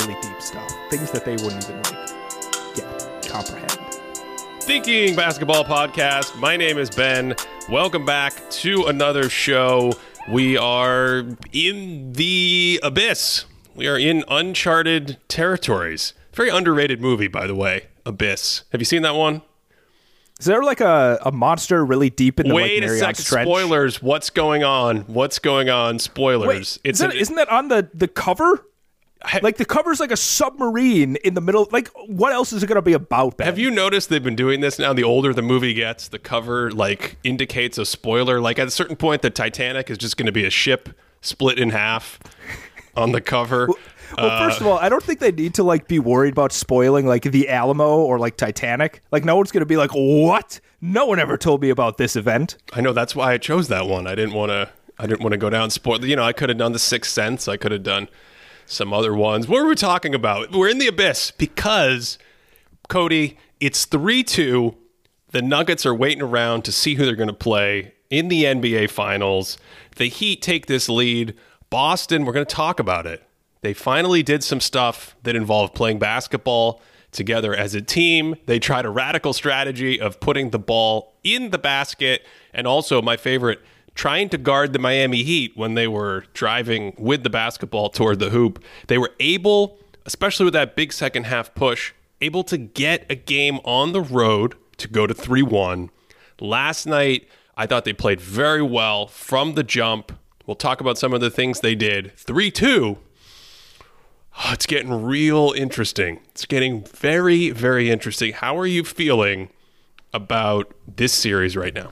really deep stuff, things that they wouldn't even like get, comprehend. Thinking Basketball Podcast. My name is Ben. Welcome back to another show. We are in the abyss. We are in uncharted territories. Very underrated movie, by the way. Abyss. Have you seen that one? Is there like a, a monster really deep in the Wait like, a second. Trench? Spoilers. What's going on? What's going on? Spoilers. Wait, isn't, isn't that on the, the cover? Like the cover's like a submarine in the middle. Like, what else is it going to be about? Ben? Have you noticed they've been doing this now? The older the movie gets, the cover like indicates a spoiler. Like at a certain point, the Titanic is just going to be a ship split in half on the cover. Well, first of uh, all, I don't think they need to like be worried about spoiling like the Alamo or like Titanic. Like, no one's going to be like, "What? No one ever told me about this event." I know that's why I chose that one. I didn't want to. I didn't want to go down spoil. You know, I could have done the Sixth Sense. I could have done some other ones. What were we talking about? We're in the abyss because Cody. It's three two. The Nuggets are waiting around to see who they're going to play in the NBA Finals. The Heat take this lead. Boston. We're going to talk about it. They finally did some stuff that involved playing basketball together as a team. They tried a radical strategy of putting the ball in the basket, and also my favorite, trying to guard the Miami Heat when they were driving with the basketball toward the hoop. They were able, especially with that big second half push, able to get a game on the road to go to 3 1. Last night, I thought they played very well from the jump. We'll talk about some of the things they did. 3 2 Oh, it's getting real interesting. It's getting very, very interesting. How are you feeling about this series right now?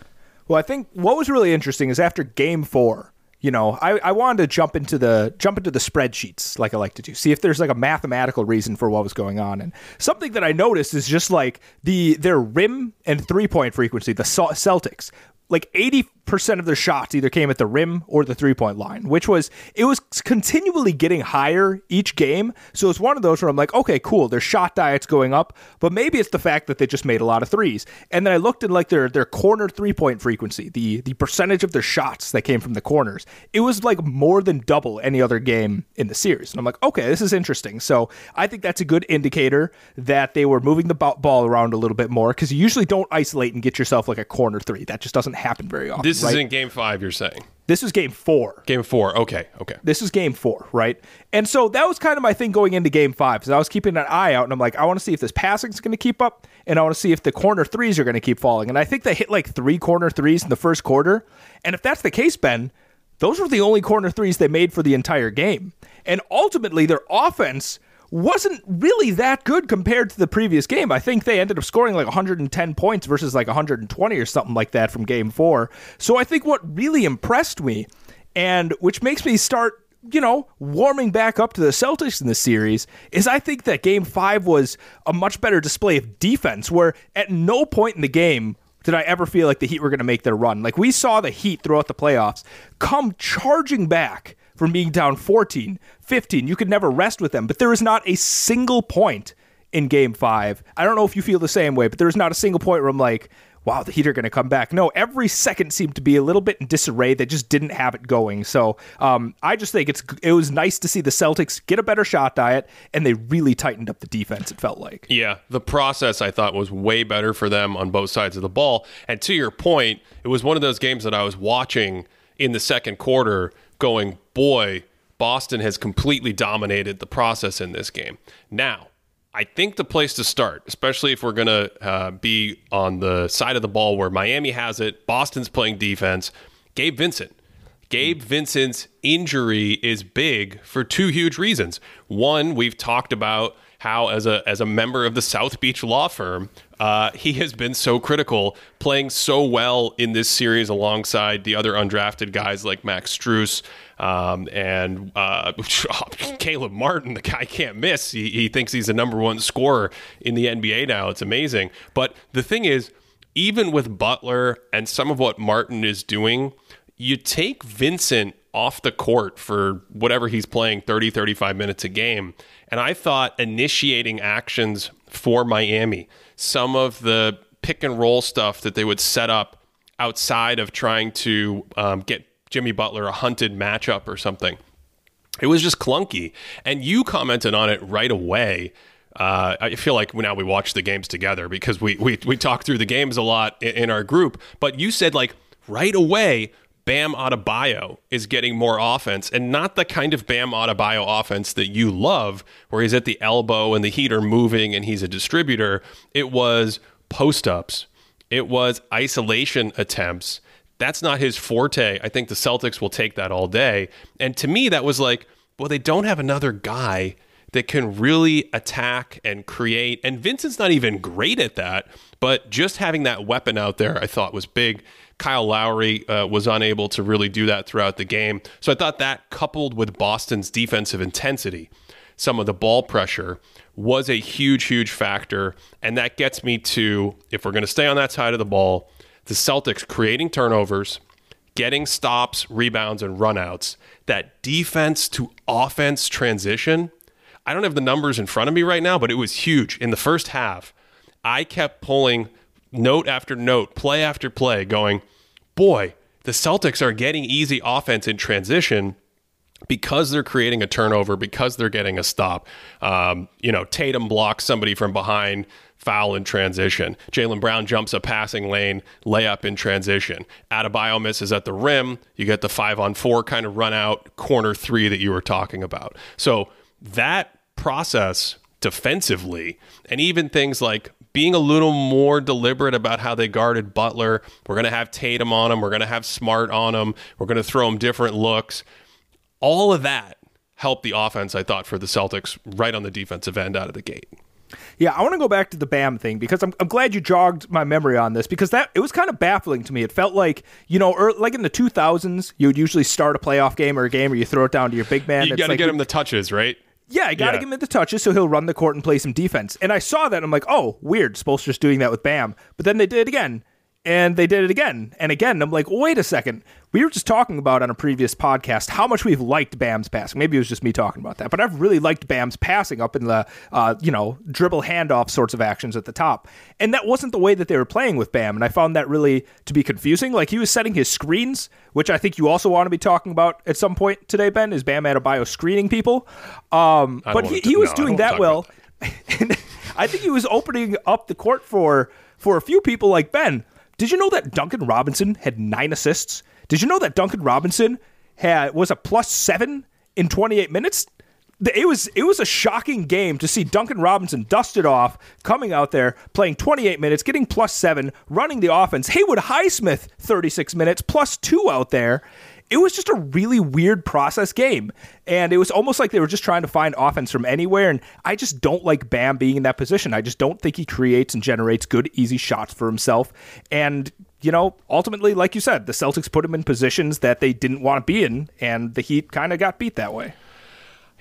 Well, I think what was really interesting is after Game Four. You know, I, I wanted to jump into the jump into the spreadsheets like I like to do, see if there's like a mathematical reason for what was going on. And something that I noticed is just like the their rim and three point frequency, the Celtics, like eighty percent of their shots either came at the rim or the three point line, which was it was continually getting higher each game. So it's one of those where I'm like, okay, cool, their shot diet's going up, but maybe it's the fact that they just made a lot of threes. And then I looked at like their their corner three point frequency, the the percentage of their shots that came from the corners. It was like more than double any other game in the series. And I'm like, okay, this is interesting. So I think that's a good indicator that they were moving the ball around a little bit more because you usually don't isolate and get yourself like a corner three. That just doesn't happen very often. This right? is in game five, you're saying. This was game four. Game four. Okay, okay. This is game four, right? And so that was kind of my thing going into game five. Because I was keeping an eye out and I'm like, I want to see if this passing's going to keep up and I want to see if the corner threes are going to keep falling. And I think they hit like three corner threes in the first quarter. And if that's the case, Ben, those were the only corner threes they made for the entire game. And ultimately, their offense wasn't really that good compared to the previous game. I think they ended up scoring like 110 points versus like 120 or something like that from game four. So I think what really impressed me, and which makes me start you know, warming back up to the Celtics in this series is I think that game five was a much better display of defense, where at no point in the game did I ever feel like the Heat were going to make their run. Like we saw the Heat throughout the playoffs come charging back from being down 14, 15. You could never rest with them, but there is not a single point in game five. I don't know if you feel the same way, but there is not a single point where I'm like, wow, the Heat are going to come back. No, every second seemed to be a little bit in disarray. They just didn't have it going. So um, I just think it's it was nice to see the Celtics get a better shot diet, and they really tightened up the defense. It felt like. Yeah, the process I thought was way better for them on both sides of the ball. And to your point, it was one of those games that I was watching in the second quarter going, boy, Boston has completely dominated the process in this game. Now, I think the place to start, especially if we're going to uh, be on the side of the ball where Miami has it, Boston's playing defense, Gabe Vincent. Gabe Vincent's injury is big for two huge reasons. One, we've talked about how, as a as a member of the South Beach law firm, uh, he has been so critical, playing so well in this series alongside the other undrafted guys like Max Strus um, and uh, Caleb Martin. The guy can't miss. He, he thinks he's the number one scorer in the NBA now. It's amazing. But the thing is, even with Butler and some of what Martin is doing, you take Vincent off the court for whatever he's playing 30 35 minutes a game and i thought initiating actions for miami some of the pick and roll stuff that they would set up outside of trying to um, get jimmy butler a hunted matchup or something It was just clunky. And you commented on it right away. Uh, I feel like now we watch the games together because we, we, we talk through the games a lot in, in our group. But you said, like, right away, Bam Adebayo is getting more offense and not the kind of Bam Adebayo offense that you love, where he's at the elbow and the heat are moving and he's a distributor. It was post ups, it was isolation attempts. That's not his forte. I think the Celtics will take that all day. And to me, that was like, well, they don't have another guy that can really attack and create. And Vincent's not even great at that, but just having that weapon out there, I thought was big. Kyle Lowry uh, was unable to really do that throughout the game. So I thought that coupled with Boston's defensive intensity, some of the ball pressure, was a huge, huge factor. And that gets me to if we're going to stay on that side of the ball, the Celtics creating turnovers, getting stops, rebounds, and runouts, that defense to offense transition. I don't have the numbers in front of me right now, but it was huge. In the first half, I kept pulling note after note, play after play, going, boy, the Celtics are getting easy offense in transition because they're creating a turnover, because they're getting a stop. Um, you know, Tatum blocks somebody from behind, foul in transition. Jaylen Brown jumps a passing lane, layup in transition. Adebayo misses at the rim. You get the five on four kind of run out corner three that you were talking about. So that process defensively, and even things like being a little more deliberate about how they guarded Butler. We're going to have Tatum on him. We're going to have Smart on him. We're going to throw him different looks. All of that helped the offense, I thought, for the Celtics right on the defensive end out of the gate. Yeah, I want to go back to the Bam thing because I'm, I'm glad you jogged my memory on this because that it was kind of baffling to me. It felt like you know, like in the 2000s, you would usually start a playoff game or a game, or you throw it down to your big man. You got to like, get him the touches, right? Yeah, I got to Yeah. give him the touches so he'll run the court and play some defense. And I saw that. And I'm like, oh, weird. Spoelstra's doing that with Bam. But then they did it again. And they did it again and again. I'm like, wait a second. We were just talking about on a previous podcast how much we've liked Bam's passing. Maybe it was just me talking about that, but I've really liked Bam's passing up in the, uh, you know, dribble handoff sorts of actions at the top. And that wasn't the way that they were playing with Bam. And I found that really to be confusing. Like he was setting his screens, which I think you also want to be talking about at some point today, Ben, is Bam Adebayo screening people. Um, but wanna he, was no, doing that well. And I think he was opening up the court for for a few people like Ben. Did you know that Duncan Robinson had nine assists? Did you know that Duncan Robinson had was a plus seven in 28 minutes? It was it was a shocking game to see Duncan Robinson dusted off, coming out there playing 28 minutes, getting plus seven, running the offense. Haywood Highsmith 36 minutes plus two out there it was just a really weird process game. And it was almost like they were just trying to find offense from anywhere. And I just don't like Bam being in that position. I just don't think he creates and generates good, easy shots for himself. And, you know, ultimately, like you said, the Celtics put him in positions that they didn't want to be in. And the Heat kind of got beat that way.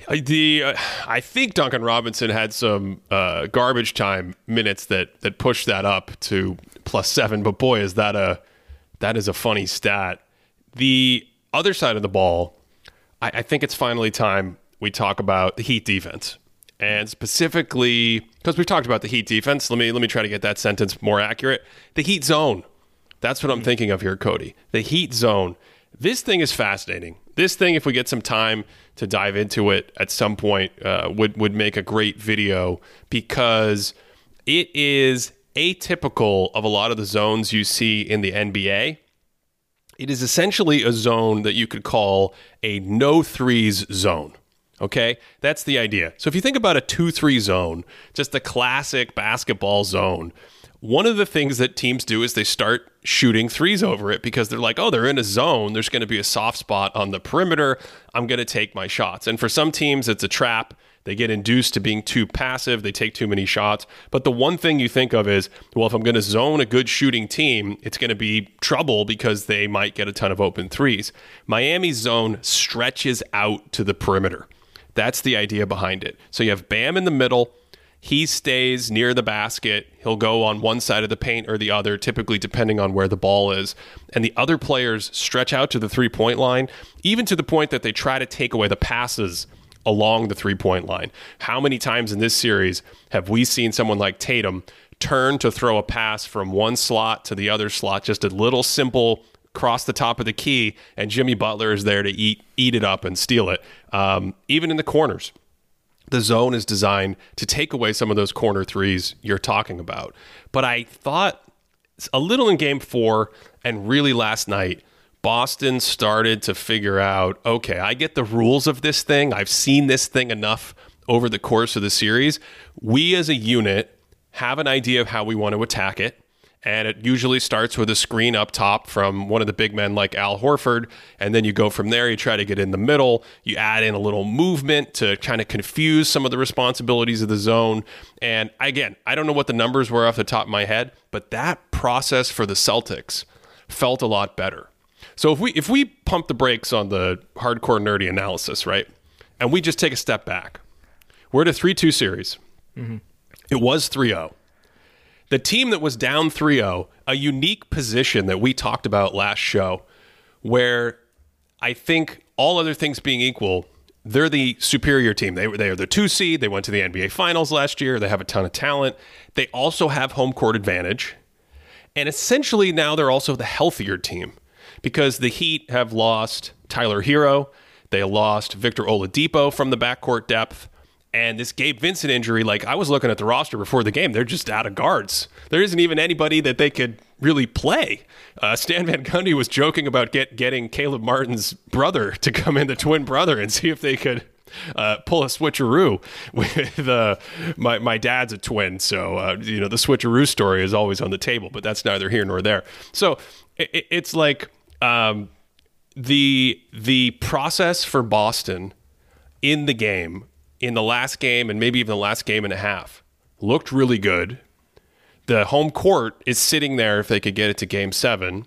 I- The uh, I think Duncan Robinson had some uh, garbage time minutes that that pushed that up to plus seven. But boy, is that a that is a funny stat. The other side of the ball, I, I think it's finally time we talk about the Heat defense, and specifically because we've talked about the Heat defense. Let me let me try to get that sentence more accurate. The Heat zone. That's what I'm thinking of here, Cody. The heat zone. This thing is fascinating. This thing, if we get some time to dive into it at some point, uh, would would make a great video because it is atypical of a lot of the zones you see in the NBA. It is essentially a zone that you could call a no threes zone. Okay, that's the idea. So if you think about a 2 3 zone, just the classic basketball zone, one of the things that teams do is they start shooting threes over it because they're like, oh, they're in a zone. There's going to be a soft spot on the perimeter. I'm going to take my shots. And for some teams, it's a trap. They get induced to being too passive. They take too many shots. But the one thing you think of is, well, if I'm going to zone a good shooting team, it's going to be trouble because they might get a ton of open threes. Miami's zone stretches out to the perimeter. That's the idea behind it. So you have Bam in the middle. He stays near the basket. He'll go on one side of the paint or the other, typically depending on where the ball is. And the other players stretch out to the three point line, even to the point that they try to take away the passes along the three point line. How many times in this series have we seen someone like Tatum turn to throw a pass from one slot to the other slot, just a little simple cross the top of the key, and Jimmy Butler is there to eat eat it up and steal it. Um, even in the corners, the zone is designed to take away some of those corner threes you're talking about. But I thought a little in Game Four, and really last night. Boston started to figure out okay, I get the rules of this thing. I've seen this thing enough over the course of the series. We as a unit have an idea of how we want to attack it. And it usually starts with a screen up top from one of the big men like Al Horford. And then you go from there, you try to get in the middle, you add in a little movement to kind of confuse some of the responsibilities of the zone. And again, I don't know what the numbers were off the top of my head, but that process for the Celtics felt a lot better. So if we if we pump the brakes on the hardcore nerdy analysis, right, and we just take a step back, we're at a three-two series. Mm-hmm. It was 3-0. The team that was down 3-0, a unique position that we talked about last show, where I think all other things being equal, they're the superior team. They they are the two seed. They went to the NBA Finals last year. They have a ton of talent. They also have home court advantage, and essentially now they're also the healthier team because the Heat have lost Tyler Herro. They lost Victor Oladipo from the backcourt depth. And this Gabe Vincent injury, like I was looking at the roster before the game, they're just out of guards. There isn't even anybody that they could really play. Uh, Stan Van Gundy was joking about get, getting Caleb Martin's brother to come in, the twin brother, and see if they could uh, pull a switcheroo with uh, my my dad's a twin, so uh, you know the switcheroo story is always on the table, but that's neither here nor there. So it, it's like um, the the process for Boston in the game, in the last game, and maybe even the last game and a half, looked really good. The home court is sitting there if they could get it to game seven,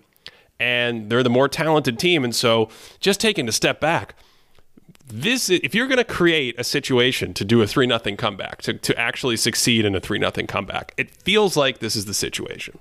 and they're the more talented team. And so, just taking a step back, this if you're going to create a situation to do a three nothing comeback, to, to actually succeed in a three nothing comeback, it feels like this is the situation.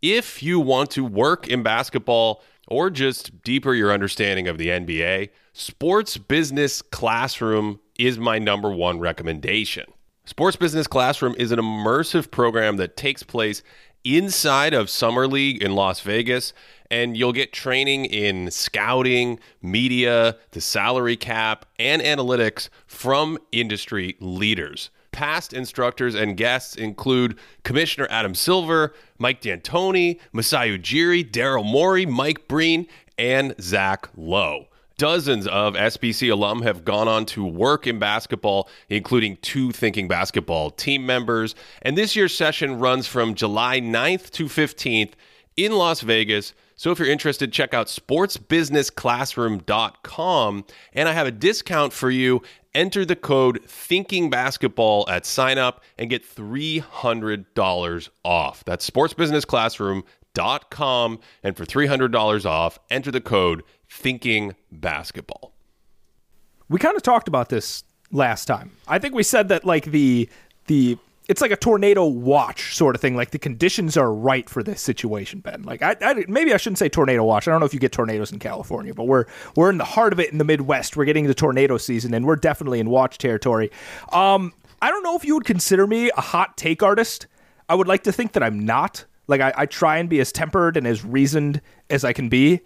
If you want to work in basketball or just deeper your understanding of the NBA, Sports Business Classroom is my number one recommendation. Sports Business Classroom is an immersive program that takes place inside of Summer League in Las Vegas, and you'll get training in scouting, media, the salary cap, and analytics from industry leaders. Past instructors and guests include Commissioner Adam Silver, Mike D'Antoni, Masai Ujiri, Daryl Morey, Mike Breen, and Zach Lowe. Dozens of SBC alum have gone on to work in basketball, including two Thinking Basketball team members. And this year's session runs from July 9th to 15th in Las Vegas. So if you're interested, check out sportsbusinessclassroom.com. And I have a discount for you. Enter the code Thinking Basketball at sign up and get $300 off. That's sportsbusinessclassroom.com. And for $300 off, enter the code Thinking Basketball. We kind of talked about this last time. I think we said that like the the it's like a tornado watch sort of thing. Like the conditions are right for this situation, Ben. Like I, I, maybe I shouldn't say tornado watch. I don't know if you get tornadoes in California, but we're we're in the heart of it in the Midwest. We're getting the tornado season, and we're definitely in watch territory. Um, I don't know if you would consider me a hot take artist. I would like to think that I'm not. Like I, I try and be as tempered and as reasoned as I can be.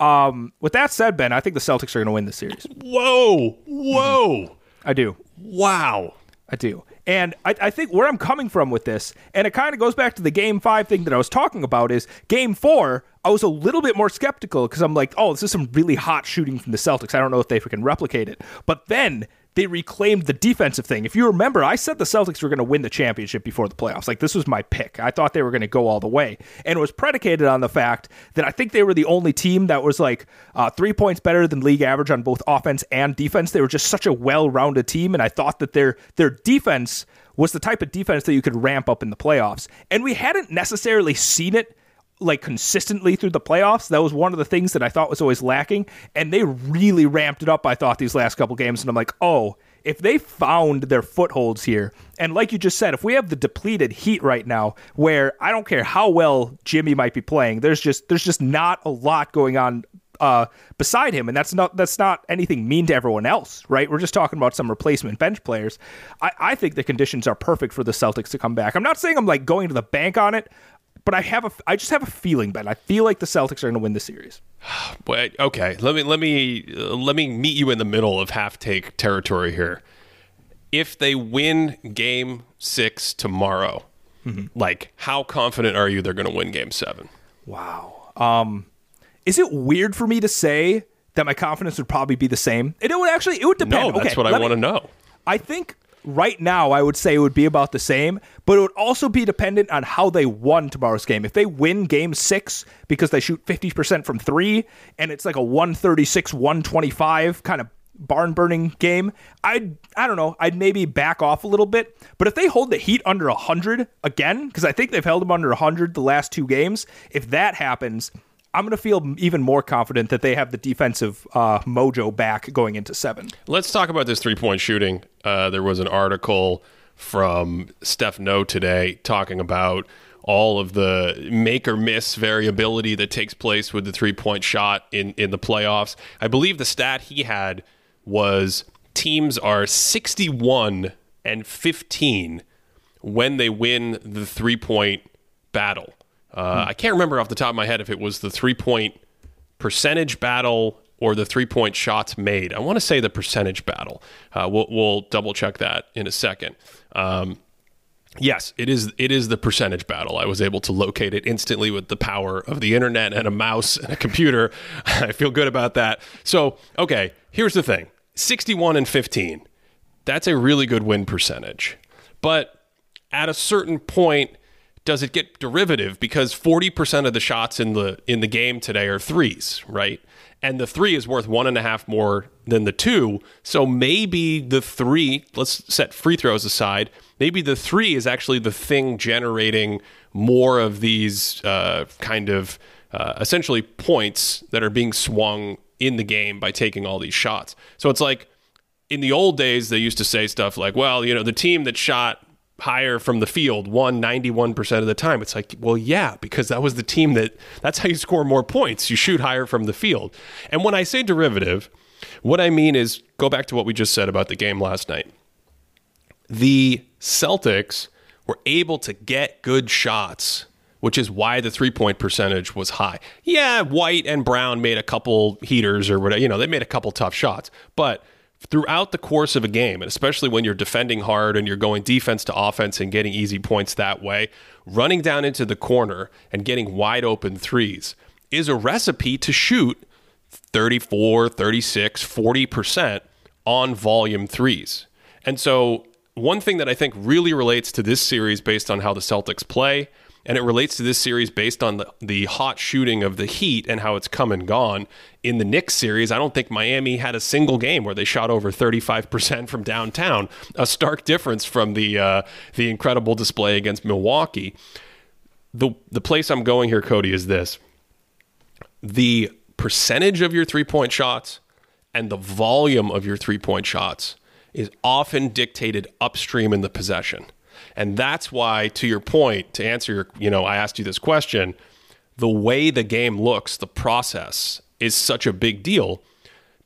Um, with that said, Ben, I think the Celtics are going to win the series. Whoa, whoa! Mm-hmm. I do. Wow, I do. And I, I, think where I'm coming from with this, and it kind of goes back to the game five thing that I was talking about, is game four, I was a little bit more skeptical because I'm like, oh, this is some really hot shooting from the Celtics. I don't know if they can replicate it. But then they reclaimed the defensive thing. If you remember, I said the Celtics were going to win the championship before the playoffs. Like this was my pick. I thought they were going to go all the way, and it was predicated on the fact that I think they were the only team that was like uh, three points better than league average on both offense and defense. They were just such a well-rounded team, and I thought that their their defense was the type of defense that you could ramp up in the playoffs. And we hadn't necessarily seen it like consistently through the playoffs. That was one of the things that I thought was always lacking. And they really ramped it up, I thought, these last couple games. And I'm like, oh, if they found their footholds here, and like you just said, if we have the depleted heat right now, where I don't care how well Jimmy might be playing, there's just there's just not a lot going on uh, beside him, and that's not that's not anything mean to everyone else, right? We're just talking about some replacement bench players. I, I think the conditions are perfect for the Celtics to come back. I'm not saying I'm like going to the bank on it, but I have a I just have a feeling, Ben. I feel like the Celtics are going to win the series. Wait, okay, let me let me uh, let me meet you in the middle of half take territory here. If they win Game Six tomorrow, mm-hmm. like how confident are you they're going to win Game Seven? Wow. Um, is it weird for me to say that my confidence would probably be the same? It, it would actually it would depend. No, that's okay, what I want to know. I think right now I would say it would be about the same, but it would also be dependent on how they won tomorrow's game. If they win game six because they shoot 50% from three and it's like a 136, 125 kind of barn burning game, I'd, I don't know, I'd maybe back off a little bit. But if they hold the Heat under 100 again, because I think they've held them under 100 the last two games, if that happens, I'm going to feel even more confident that they have the defensive uh, mojo back going into seven. Let's talk about this three point shooting. Uh, there was an article from Steph Noh today talking about all of the make or miss variability that takes place with the three point shot in, in the playoffs. I believe the stat he had was teams are 61 and 15 when they win the three point battle. Uh, I can't remember off the top of my head if it was the three point percentage battle or the three point shots made. I want to say the percentage battle. Uh, we'll, we'll, double check that in a second. Um, yes, it is. It is the percentage battle. I was able to locate it instantly with the power of the internet and a mouse and a computer. I feel good about that. So, okay, here's the thing: sixty-one and fifteen. That's a really good win percentage, but at a certain point does it get derivative because 40% of the shots in the in the game today are threes, right? And the three is worth one and a half more than the two. So maybe the three, let's set free throws aside, maybe the three is actually the thing generating more of these uh, kind of uh, essentially points that are being swung in the game by taking all these shots. So it's like in the old days, they used to say stuff like, well, you know, the team that shot higher from the field won 91% of the time. It's like, well, yeah, because that was the team that that's how you score more points. You shoot higher from the field. And when I say derivative, what I mean is go back to what we just said about the game last night. The Celtics were able to get good shots, which is why the three point percentage was high. Yeah, White and Brown made a couple heaters or whatever, you know, they made a couple tough shots, but throughout the course of a game, and especially when you're defending hard and you're going defense to offense and getting easy points that way, running down into the corner and getting wide open threes is a recipe to shoot 34, 36, 40% on volume threes. And so, one thing that I think really relates to this series based on how the Celtics play and it relates to this series based on the, the hot shooting of the Heat and how it's come and gone. In the Knicks series, I don't think Miami had a single game where they shot over 35% from downtown, a stark difference from the uh, the incredible display against Milwaukee. The the place I'm going here, Cody, is this: the percentage of your three point shots and the volume of your three point shots is often dictated upstream in the possession. And that's why, to your point, to answer your, you know, I asked you this question, the way the game looks, the process is such a big deal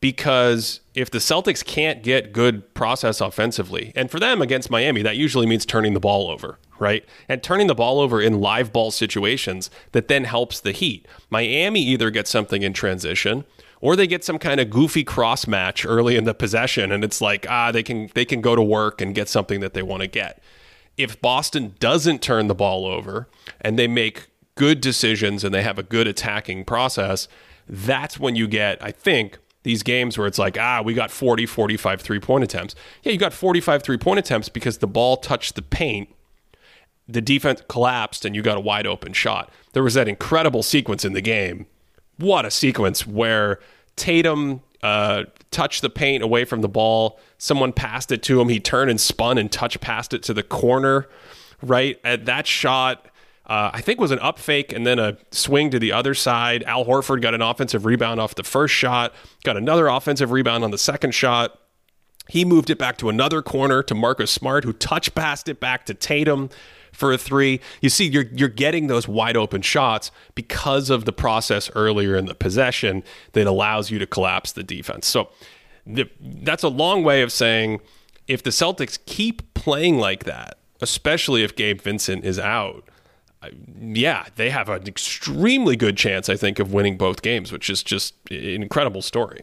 because if the Celtics can't get good process offensively, and for them against Miami, that usually means turning the ball over, right? And turning the ball over in live ball situations that then helps the Heat. Miami either gets something in transition or they get some kind of goofy cross match early in the possession and it's like ah they can they can go to work and get something that they want to get if Boston doesn't turn the ball over and they make good decisions and they have a good attacking process, that's when you get, I think, these games where it's like, ah, we got 40, 45 three point attempts. Yeah, you got 45 three point attempts because the ball touched the paint, the defense collapsed, and you got a wide open shot. There was that incredible sequence in the game. What a sequence where Tatum uh, touched the paint away from the ball. Someone passed it to him. He turned and spun and touch passed it to the corner. Right at that shot, uh, I think was an up fake and then a swing to the other side. Al Horford got an offensive rebound off the first shot, got another offensive rebound on the second shot. He moved it back to another corner to Marcus Smart, who touch passed it back to Tatum for a three. You see, you're you're getting those wide open shots because of the process earlier in the possession that allows you to collapse the defense. So the, that's a long way of saying if the Celtics keep playing like that, especially if Gabe Vincent is out, yeah, they have an extremely good chance, I think, of winning both games, which is just an incredible story.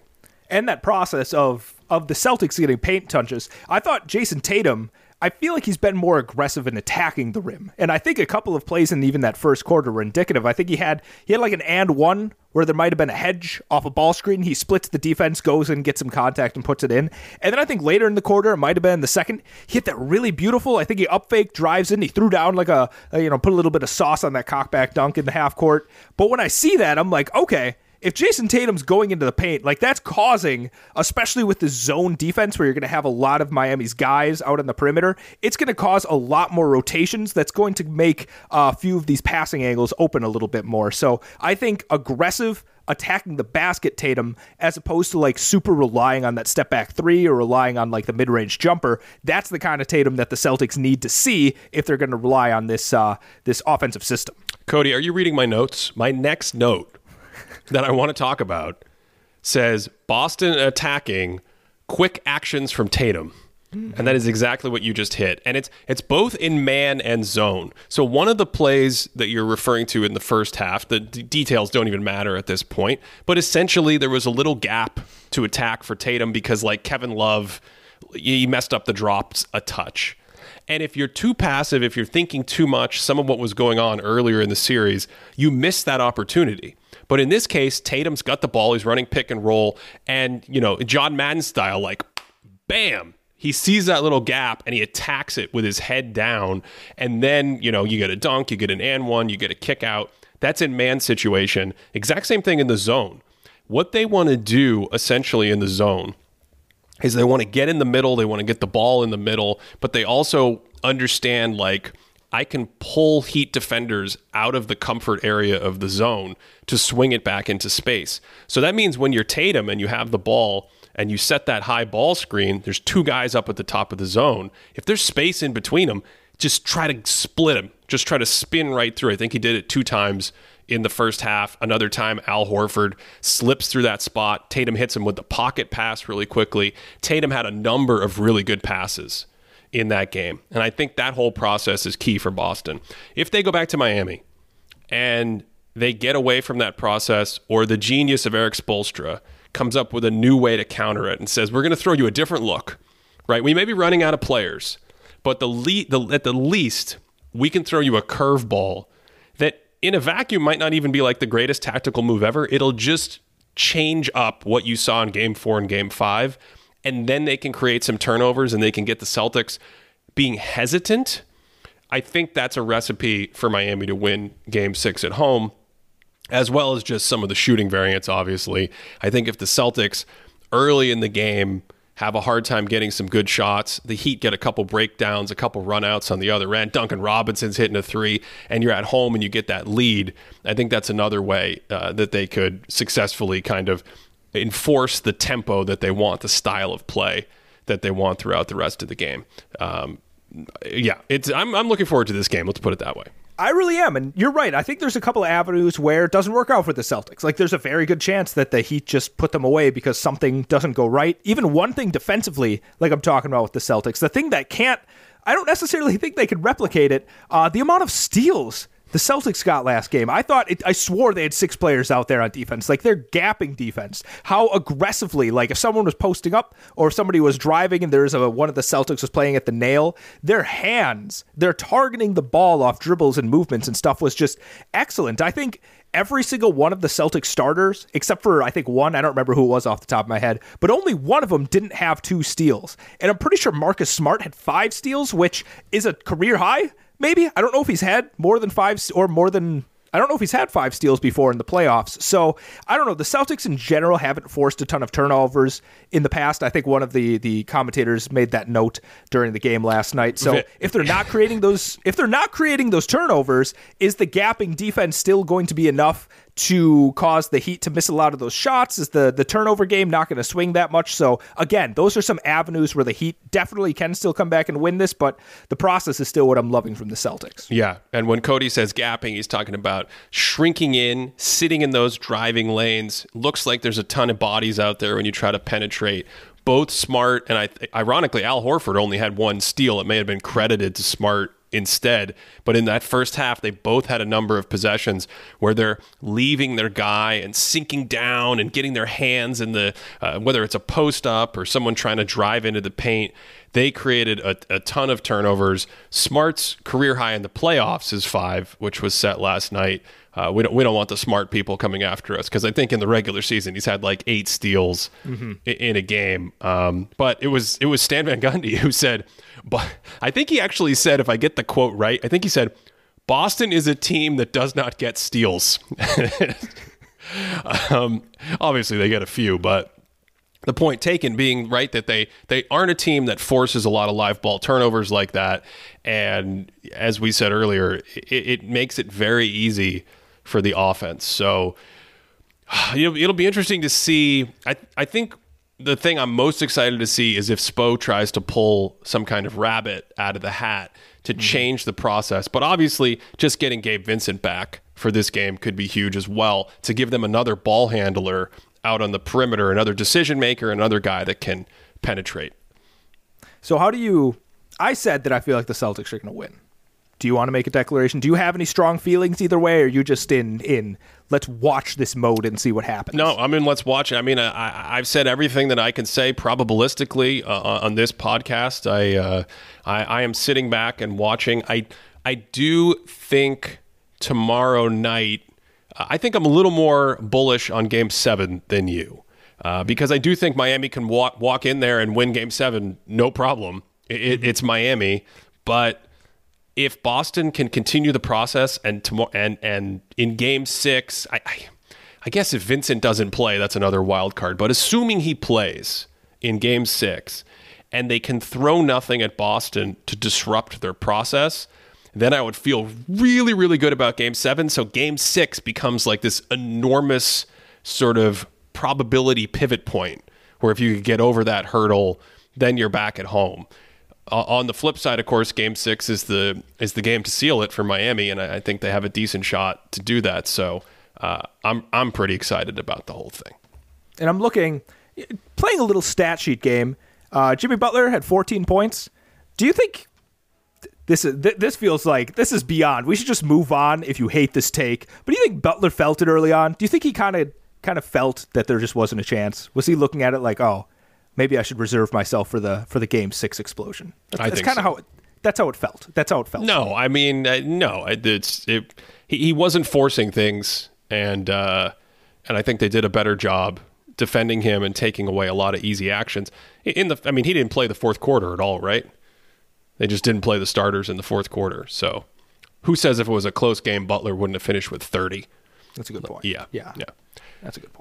And that process of of the Celtics getting paint touches, I thought Jayson Tatum I feel like he's been more aggressive in attacking the rim. And I think a couple of plays in even that first quarter were indicative. I think he had he had like an and one where there might have been a hedge off a ball screen. He splits the defense, goes and gets some contact and puts it in. And then I think later in the quarter, it might have been the second, he hit that really beautiful. I think he up fake, drives in, he threw down like a, a you know, put a little bit of sauce on that cockback dunk in the half court. But when I see that, I'm like, okay, if Jayson Tatum's going into the paint, like that's causing, especially with the zone defense where you're going to have a lot of Miami's guys out on the perimeter, it's going to cause a lot more rotations. That's going to make a few of these passing angles open a little bit more. So I think aggressive attacking the basket Tatum as opposed to like super relying on that step back three or relying on like the mid range jumper. That's the kind of Tatum that the Celtics need to see if they're going to rely on this uh, this offensive system. Cody, are you reading my notes? My next note that I want to talk about says Boston attacking quick actions from Tatum. And that is exactly what you just hit. And it's it's both in man and zone. So one of the plays that you're referring to in the first half, the d- details don't even matter at this point, but essentially there was a little gap to attack for Tatum because like Kevin Love he messed up the drops a touch. And if you're too passive, if you're thinking too much, some of what was going on earlier in the series, you miss that opportunity. But in this case, Tatum's got the ball. He's running pick and roll. And, you know, John Madden style, like, bam, he sees that little gap and he attacks it with his head down. And then, you know, you get a dunk, you get an and one, you get a kick out. That's in man situation. Exact same thing in the zone. What they want to do essentially in the zone is they want to get in the middle, they want to get the ball in the middle, but they also understand like I can pull Heat defenders out of the comfort area of the zone to swing it back into space. So that means when you're Tatum and you have the ball and you set that high ball screen, there's two guys up at the top of the zone. If there's space in between them, just try to split them. Just try to spin right through. I think he did it two times in the first half. Another time, Al Horford slips through that spot. Tatum hits him with the pocket pass really quickly. Tatum had a number of really good passes in that game. And I think that whole process is key for Boston. If they go back to Miami and they get away from that process, or the genius of Erik Spoelstra comes up with a new way to counter it and says, We're going to throw you a different look, right? We may be running out of players, but the, le- the at the least, we can throw you a curveball that in a vacuum might not even be like the greatest tactical move ever. It'll just change up what you saw in game four and game five and then they can create some turnovers and they can get the Celtics being hesitant. I think that's a recipe for Miami to win game six at home, as well as just some of the shooting variance, obviously. I think if the Celtics early in the game have a hard time getting some good shots, the Heat get a couple breakdowns, a couple runouts on the other end. Duncan Robinson's hitting a three, and you're at home and you get that lead. I think that's another way uh, that they could successfully kind of enforce the tempo that they want, the style of play that they want throughout the rest of the game. Um, yeah, it's I'm I'm looking forward to this game. Let's put it that way. I really am, and you're right. I think there's a couple of avenues where it doesn't work out for the Celtics. Like there's a very good chance that the Heat just put them away because something doesn't go right. Even one thing defensively, like I'm talking about with the Celtics, the thing that can't I don't necessarily think they could replicate it. Uh, the amount of steals the Celtics got last game. I thought it, I swore they had six players out there on defense. Like they're gapping defense. How aggressively, like if someone was posting up or somebody was driving and there's a one of the Celtics was playing at the nail, their hands, they're targeting the ball off dribbles and movements and stuff was just excellent. I think every single one of the Celtics starters, except for I think one, I don't remember who it was off the top of my head, but only one of them didn't have two steals. And I'm pretty sure Marcus Smart had five steals, which is a career high. Maybe. I don't know if he's had more than five or more than I don't know if he's had five steals before in the playoffs. So I don't know. The Celtics in general haven't forced a ton of turnovers in the past. I think one of the the commentators made that note during the game last night. So if they're not creating those if they're not creating those turnovers, is the gapping defense still going to be enough to cause the Heat to miss a lot of those shots? Is the the turnover game not going to swing that much? So again, those are some avenues where the Heat definitely can still come back and win this, but the process is still what I'm loving from the Celtics. Yeah, and when Cody says gapping, he's talking about shrinking in, sitting in those driving lanes. Looks like there's a ton of bodies out there when you try to penetrate both Smart and I, ironically, Al Horford only had one steal. It may have been credited to Smart instead. But in that first half, they both had a number of possessions where they're leaving their guy and sinking down and getting their hands in the, uh, whether it's a post up or someone trying to drive into the paint. They created a, a ton of turnovers. Smart's career high in the playoffs is five, which was set last night. Uh, we don't we don't want the smart people coming after us because I think in the regular season he's had like eight steals mm-hmm. in, in, a game. Um, but it was it was Stan Van Gundy who said, but I think he actually said if I get the quote right, I think he said Boston is a team that does not get steals. um, obviously they get a few, but the point taken being right that they they aren't a team that forces a lot of live ball turnovers like that and as we said earlier it, it makes it very easy for the offense. So it'll, it'll be interesting to see. I, I think the thing I'm most excited to see is if Spo tries to pull some kind of rabbit out of the hat to mm-hmm. change the process. But obviously, just getting Gabe Vincent back for this game could be huge as well to give them another ball handler out on the perimeter, another decision maker, another guy that can penetrate. So, how do you? I said that I feel like the Celtics are going to win do you want to make a declaration? Do you have any strong feelings either way, or you just in in let's watch this mode and see what happens? No, I'm in let's watch it. I mean, I, have said everything that I can say probabilistically uh, on this podcast. I, uh, I I am sitting back and watching. I I do think tomorrow night. I think I'm a little more bullish on Game Seven than you. Uh, because I do think Miami can walk walk in there and win Game Seven, no problem. It, it's Miami, but if Boston can continue the process and tomorrow and and in Game Six, I, I, I guess if Vincent doesn't play, that's another wild card. But assuming he plays in Game Six, and they can throw nothing at Boston to disrupt their process, then I would feel really, really good about Game Seven. So Game Six becomes like this enormous sort of probability pivot point where if you could get over that hurdle, then you're back at home on the flip side, of course, Game Six is the is the game to seal it for Miami, and I, I think they have a decent shot to do that. So uh, I'm I'm pretty excited about the whole thing. And I'm looking, playing a little stat sheet game. Uh, Jimmy Butler had 14 points. Do you think this is th- this feels like this is beyond? We should just move on. If you hate this take, but do you think Butler felt it early on? Do you think he kind of kind of felt that there just wasn't a chance? Was he looking at it like, oh, maybe I should reserve myself for the for the game six explosion. That's, that's kind of so. how it, that's how it felt. That's how it felt. No, I mean, uh, no, it's it. He, he wasn't forcing things, and uh, and I think they did a better job defending him and taking away a lot of easy actions. In the, I mean, he didn't play the fourth quarter at all, right? They just didn't play the starters in the fourth quarter. So, who says if it was a close game, Butler wouldn't have finished with thirty? That's a good point. Yeah, yeah, yeah. That's a good point.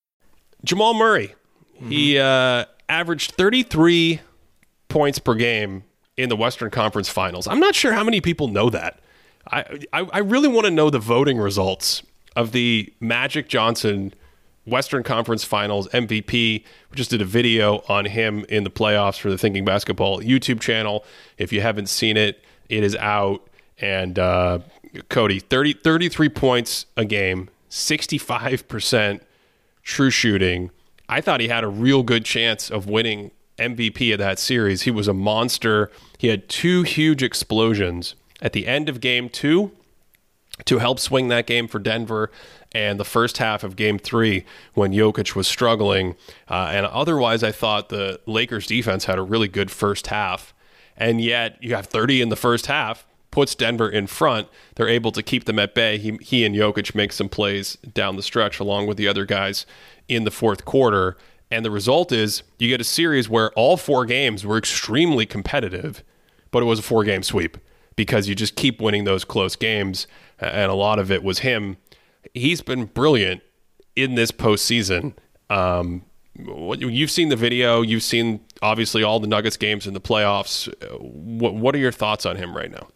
Jamal Murray, mm-hmm. he uh, averaged 33 points per game in the Western Conference Finals. I'm not sure how many people know that. I, I, I really want to know the voting results of the Magic Johnson Western Conference Finals MVP. We just did a video on him in the playoffs for the Thinking Basketball YouTube channel. If you haven't seen it, it is out. And uh, Cody, 30, 33 points a game, 65% true shooting. I thought he had a real good chance of winning MVP of that series. He was a monster. He had two huge explosions at the end of game two to help swing that game for Denver and the first half of game three when Jokic was struggling. Uh, and otherwise, I thought the Lakers defense had a really good first half. And yet, you have 30 in the first half, puts Denver in front. They're able to keep them at bay. He, he and Jokic make some plays down the stretch along with the other guys in the fourth quarter. And the result is you get a series where all four games were extremely competitive, but it was a four game sweep because you just keep winning those close games. And a lot of it was him. He's been brilliant in this postseason. Um, you've seen the video, you've seen obviously all the Nuggets games in the playoffs. What, what are your thoughts on him right now?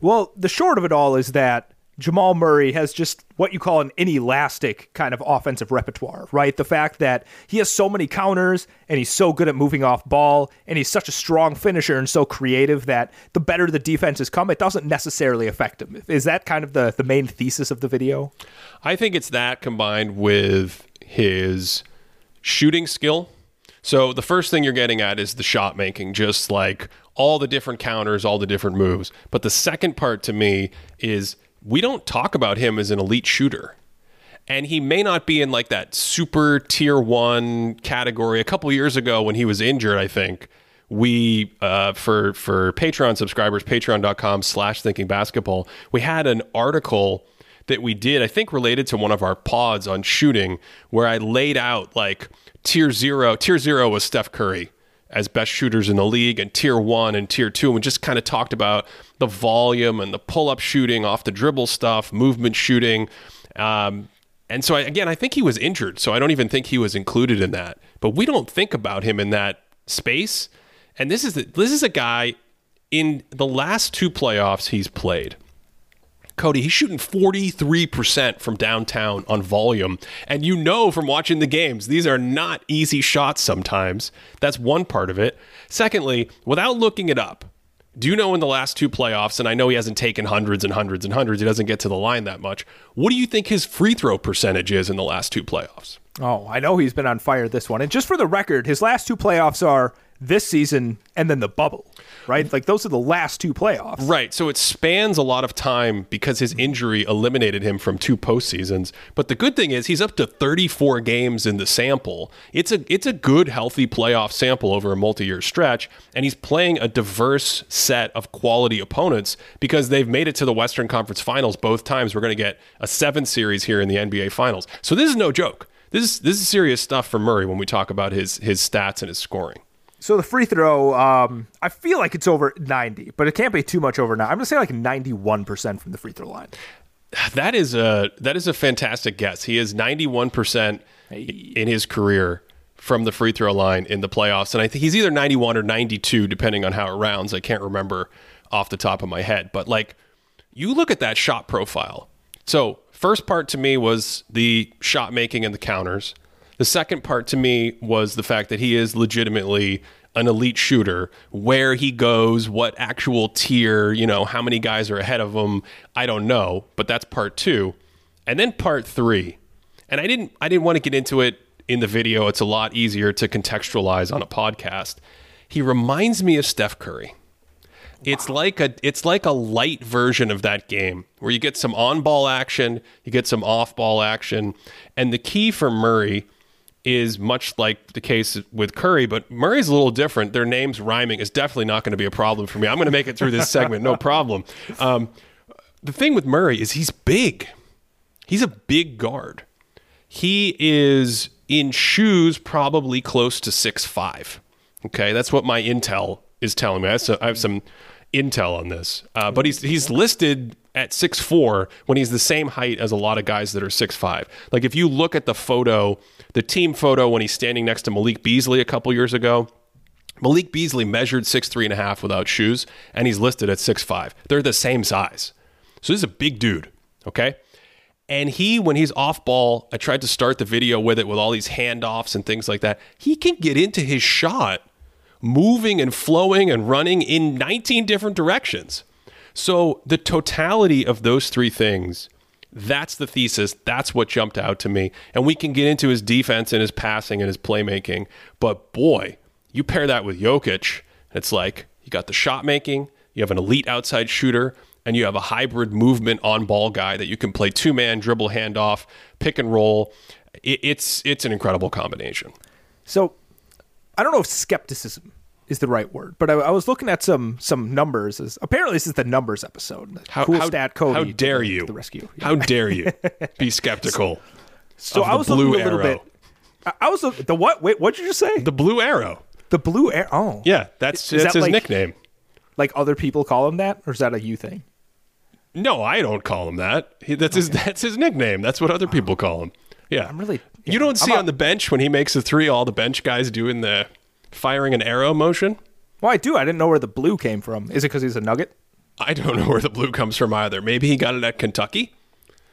Well, the short of it all is that Jamal Murray has just what you call an inelastic kind of offensive repertoire, right? The fact that he has so many counters and he's so good at moving off ball and he's such a strong finisher and so creative that the better the defenses come, it doesn't necessarily affect him. Is that kind of the, the main thesis of the video? I think it's that combined with his shooting skill. So the first thing you're getting at is the shot making, just like all the different counters, all the different moves. But the second part to me is we don't talk about him as an elite shooter. And he may not be in like that super tier one category. A couple years ago when he was injured, I think we uh, for for Patreon subscribers, patreon.com slash thinking basketball, we had an article that we did, I think related to one of our pods on shooting, where I laid out like tier zero. Tier zero was Steph Curry as best shooters in the league, and tier one and tier two, and just kind of talked about the volume and the pull up shooting, off the dribble stuff, movement shooting. Um, and so, I, again, I think he was injured, so I don't even think he was included in that. But we don't think about him in that space. And this is the, this is a guy in the last two playoffs he's played. Cody, he's shooting 43% from downtown on volume. And you know from watching the games, these are not easy shots sometimes. That's one part of it. Secondly, without looking it up, do you know in the last two playoffs, and I know he hasn't taken hundreds and hundreds and hundreds, he doesn't get to the line that much. What do you think his free throw percentage is in the last two playoffs? Oh, I know he's been on fire this one. And just for the record, his last two playoffs are this season and then the bubble, right? Like those are the last two playoffs. Right. So it spans a lot of time because his injury eliminated him from two postseasons. But the good thing is he's up to 34 games in the sample. It's a it's a good healthy playoff sample over a multi-year stretch and he's playing a diverse set of quality opponents because they've made it to the Western Conference Finals both times. We're going to get a 7 series here in the NBA Finals. So this is no joke. This is this is serious stuff for Murray when we talk about his his stats and his scoring. So the free throw, um, I feel like it's over 90, but it can't be too much over now. I'm gonna say like 91% from the free throw line. That is a that is a fantastic guess. He is 91% in his career from the free throw line in the playoffs, and I think he's either 91 or 92, depending on how it rounds. I can't remember off the top of my head, but like you look at that shot profile. So first part to me was the shot making and the counters. The second part to me was the fact that he is legitimately an elite shooter. Where he goes, what actual tier, you know, how many guys are ahead of him, I don't know, but that's part 2. And then part 3. And I didn't I didn't want to get into it in the video. It's a lot easier to contextualize on a podcast. He reminds me of Steph Curry. It's like a it's like a light version of that game where you get some on-ball action, you get some off-ball action, and the key for Murray is much like the case with Curry, but Murray's a little different. Their names rhyming is definitely not going to be a problem for me. I'm going to make it through this segment, no problem. Um, the thing with Murray is he's big. He's a big guard. He is in shoes probably close to six five. Okay, that's what my intel is telling me. I have some, I have some intel on this, uh, but he's he's listed at six four when he's the same height as a lot of guys that are six five. Like if you look at the photo the team photo when he's standing next to Malik Beasley a couple years ago. Malik Beasley measured six three and a half without shoes, and he's listed at six five. They're the same size. So this is a big dude, okay? And he, when he's off ball, I tried to start the video with it with all these handoffs and things like that. He can get into his shot moving and flowing and running in 19 different directions. So the totality of those three things that's the thesis. That's what jumped out to me. And we can get into his defense and his passing and his playmaking. But boy, you pair that with Jokic, it's like you got the shot making, you have an elite outside shooter, and you have a hybrid movement on ball guy that you can play two man, dribble, handoff, pick and roll. it's it's an incredible combination. So I don't know if skepticism is the right word, but I, I was looking at some some numbers. As, apparently, this is the numbers episode. How, cool how, stat Cody. how dare you? the rescue? Yeah. How dare you be skeptical? so of I was blue looking a little bit. I, I was look- the what? Wait, what'd you just say? The, blue arrow. The blue arrow. Oh, Yeah, that's, Is that's that his like- nickname. Like other people call him that, or is that a you thing? No, I don't call him that. He, that's his that's his nickname. That's what other people call him. Yeah. I'm really- You don't see on the bench when he makes a three, all the bench guys doing the firing an arrow motion. Well, I do. I didn't know where the blue came from. Is it because he's a Nugget? I don't know where the blue comes from either. Maybe he got it at Kentucky.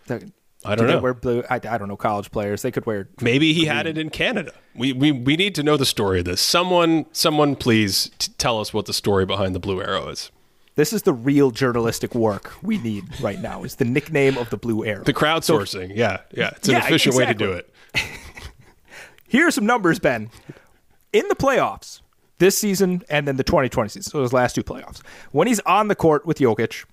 The- I do don't they know. Wear blue. I, I don't know. College players they could wear. Maybe he had it in Canada. We, we we need to know the story of this. Someone someone please t- tell us what the story behind the blue arrow is. This is the real journalistic work we need right now. Is the nickname of the blue arrow? The crowdsourcing. yeah, yeah. It's an Yeah, efficient way to do it. Here are some numbers, Ben. In the playoffs this season and then the 2020 season, so those last two playoffs, when he's on the court with Jokic,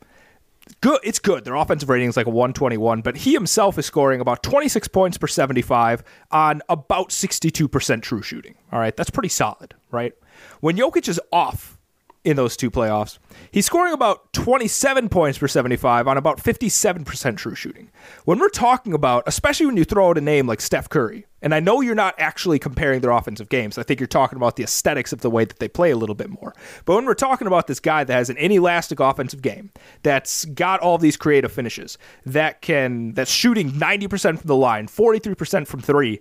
good. It's good. Their offensive rating is like a 121, but he himself is scoring about 26 points per 75 on about 62% true shooting. All right, that's pretty solid, right? When Jokic is off in those two playoffs, he's scoring about 27 points per 75 on about 57% true shooting. When we're talking about, especially when you throw out a name like Steph Curry, and I know you're not actually comparing their offensive games. I think you're talking about the aesthetics of the way that they play a little bit more. But when we're talking about this guy that has an inelastic offensive game, that's got all these creative finishes, that can that's shooting 90% from the line, 43% from 3,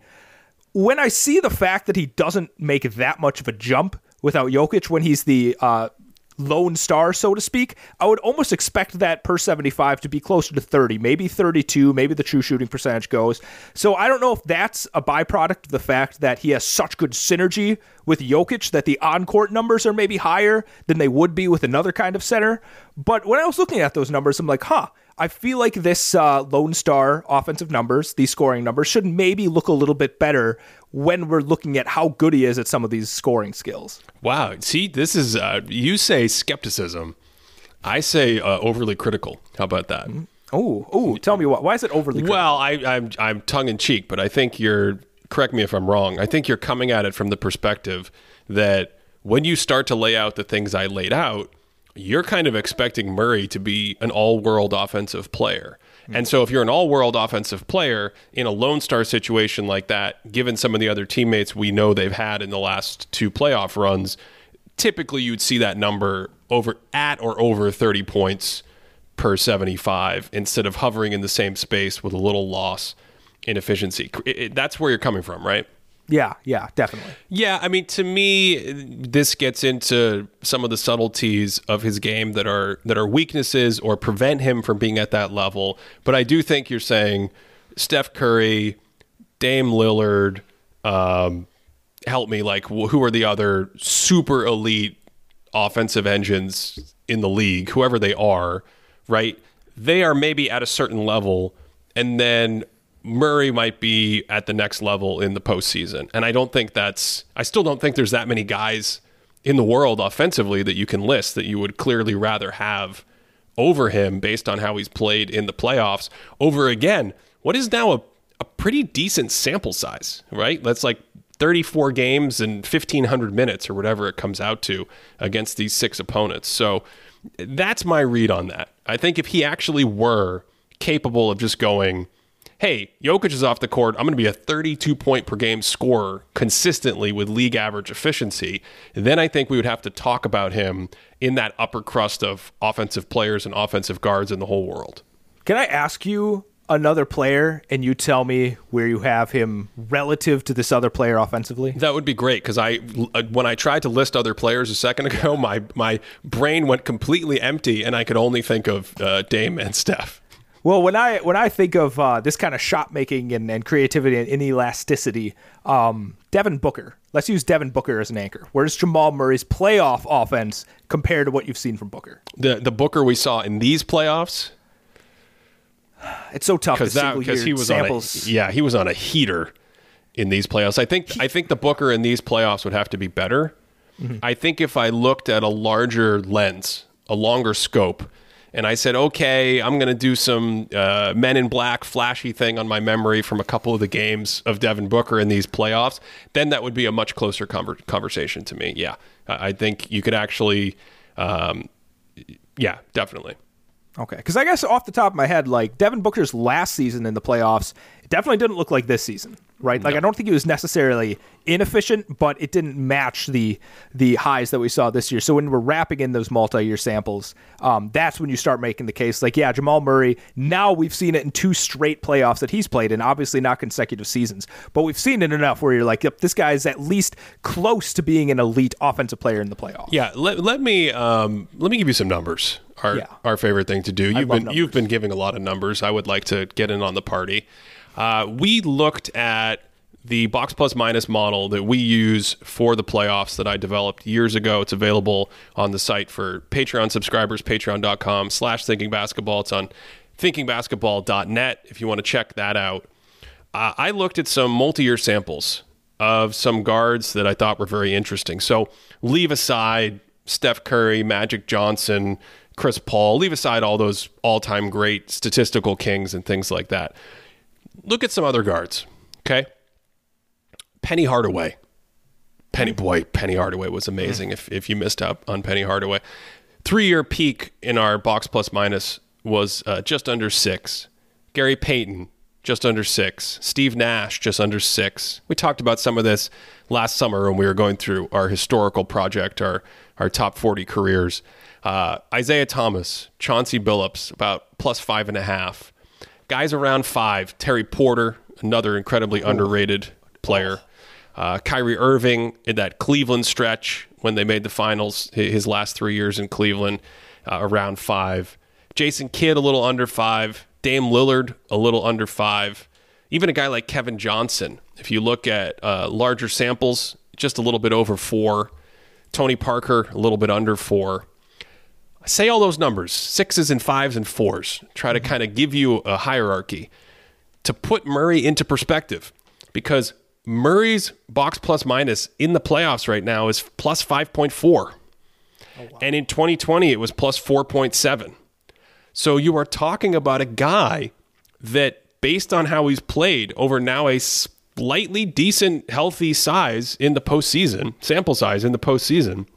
when I see the fact that he doesn't make that much of a jump without Jokic when he's the uh, lone star, so to speak, I would almost expect that per 75 to be closer to 30, maybe 32, maybe the true shooting percentage goes. So I don't know if that's a byproduct of the fact that he has such good synergy with Jokic that the on court numbers are maybe higher than they would be with another kind of center. But when I was looking at those numbers, I'm like, huh. I feel like this uh, Lone Star offensive numbers, these scoring numbers, should maybe look a little bit better when we're looking at how good he is at some of these scoring skills. Wow. See, this is uh, you say skepticism. I say uh, overly critical. How about that? Oh, oh, tell me what? Why is it overly? critical? Well, I, I'm I'm tongue in cheek, but I think you're correct me if I'm wrong. I think you're coming at it from the perspective that when you start to lay out the things I laid out, you're kind of expecting Murray to be an all-world offensive player. And so if you're an all-world offensive player in a lone star situation like that, given some of the other teammates we know they've had in the last two playoff runs, typically you'd see that number over at or over 30 points per 75 instead of hovering in the same space with a little loss in efficiency. It- it- that's where you're coming from, right? Yeah, yeah, definitely. Yeah, I mean, to me, this gets into some of the subtleties of his game that are that are weaknesses or prevent him from being at that level. But I do think you're saying Steph Curry, Dame Lillard, um, help me. Like, who are the other super elite offensive engines in the league? Whoever they are, right? They are maybe at a certain level, and then Murray might be at the next level in the postseason. And I don't think that's, I still don't think there's that many guys in the world offensively that you can list that you would clearly rather have over him based on how he's played in the playoffs over again what is now a, a pretty decent sample size, right? That's like 34 games and 1500 minutes or whatever it comes out to against these six opponents. So that's my read on that. I think if he actually were capable of just going, hey, Jokic is off the court. I'm going to be a 32 point per game scorer consistently with league average efficiency. Then I think we would have to talk about him in that upper crust of offensive players and offensive guards in the whole world. Can I ask you another player and you tell me where you have him relative to this other player offensively? That would be great because I, uh, when I tried to list other players a second ago, my my brain went completely empty and I could only think of uh, Dame and Steph. Well, when I when I think of uh, this kind of shot making and, and creativity and inelasticity, um, Devin Booker. Let's use Devin Booker as an anchor. Where's Jamal Murray's playoff offense compared to what you've seen from Booker? The the Booker we saw in these playoffs It's so tough because that single because year he was samples. on a yeah he was on a heater in these playoffs. I think I think the Booker in these playoffs would have to be better. Mm-hmm. I think if I looked at a larger lens, a longer scope, and I said, okay, I'm going to do some uh, Men in Black flashy thing on my memory from a couple of the games of Devin Booker in these playoffs, then that would be a much closer conver- conversation to me. Yeah, I, I think you could actually, um, yeah, definitely. Okay, because I guess off the top of my head, like Devin Booker's last season in the playoffs, it definitely didn't look like this season, right? Like I don't think it was necessarily inefficient, but it didn't match the the highs that we saw this year. So when we're wrapping in those multi-year samples, um, that's when you start making the case. Like, yeah, Jamal Murray. Now we've seen it in two straight playoffs that he's played in, obviously not consecutive seasons, but we've seen it enough where you're like, yep, this guy is at least close to being an elite offensive player in the playoffs. Yeah, let, let me um, let me give you some numbers. Our Yeah. our favorite thing to do. You've been you've been giving a lot of numbers. I would like to get in on the party. Uh, we looked at the box plus minus model that we use for the playoffs that I developed years ago. It's available on the site for Patreon subscribers, patreon.com slash thinking basketball. It's on thinkingbasketball.net if you want to check that out. Uh, I looked at some multi-year samples of some guards that I thought were very interesting. So leave aside Steph Curry, Magic Johnson, Chris Paul, leave aside all those all-time great statistical kings and things like that. Look at some other guards, okay? Penny Hardaway. Penny boy, Penny Hardaway was amazing. If if you missed out on Penny Hardaway, three year peak in our box plus minus was uh, just under six. Gary Payton just under six. Steve Nash just under six. We talked about some of this last summer when we were going through our historical project, our our top forty careers. Uh, Isiah Thomas, Chauncey Billups, about plus five and a half. Guys around five. Terry Porter, another incredibly underrated player. Uh, Kyrie Irving in that Cleveland stretch when they made the finals, his last three years in Cleveland, uh, around five. Jason Kidd, a little under five. Dame Lillard, a little under five. Even a guy like Kevin Johnson, if you look at uh, larger samples, just a little bit over four. Tony Parker, a little bit under four. Say all those numbers, sixes and fives and fours, try to mm-hmm. kind of give you a hierarchy to put Murray into perspective because Murray's box plus minus in the playoffs right now is plus 5.4. And in 2020, it was plus 4.7. So you are talking about a guy that, based on how he's played over now a slightly decent, healthy size in the postseason, sample size in the postseason,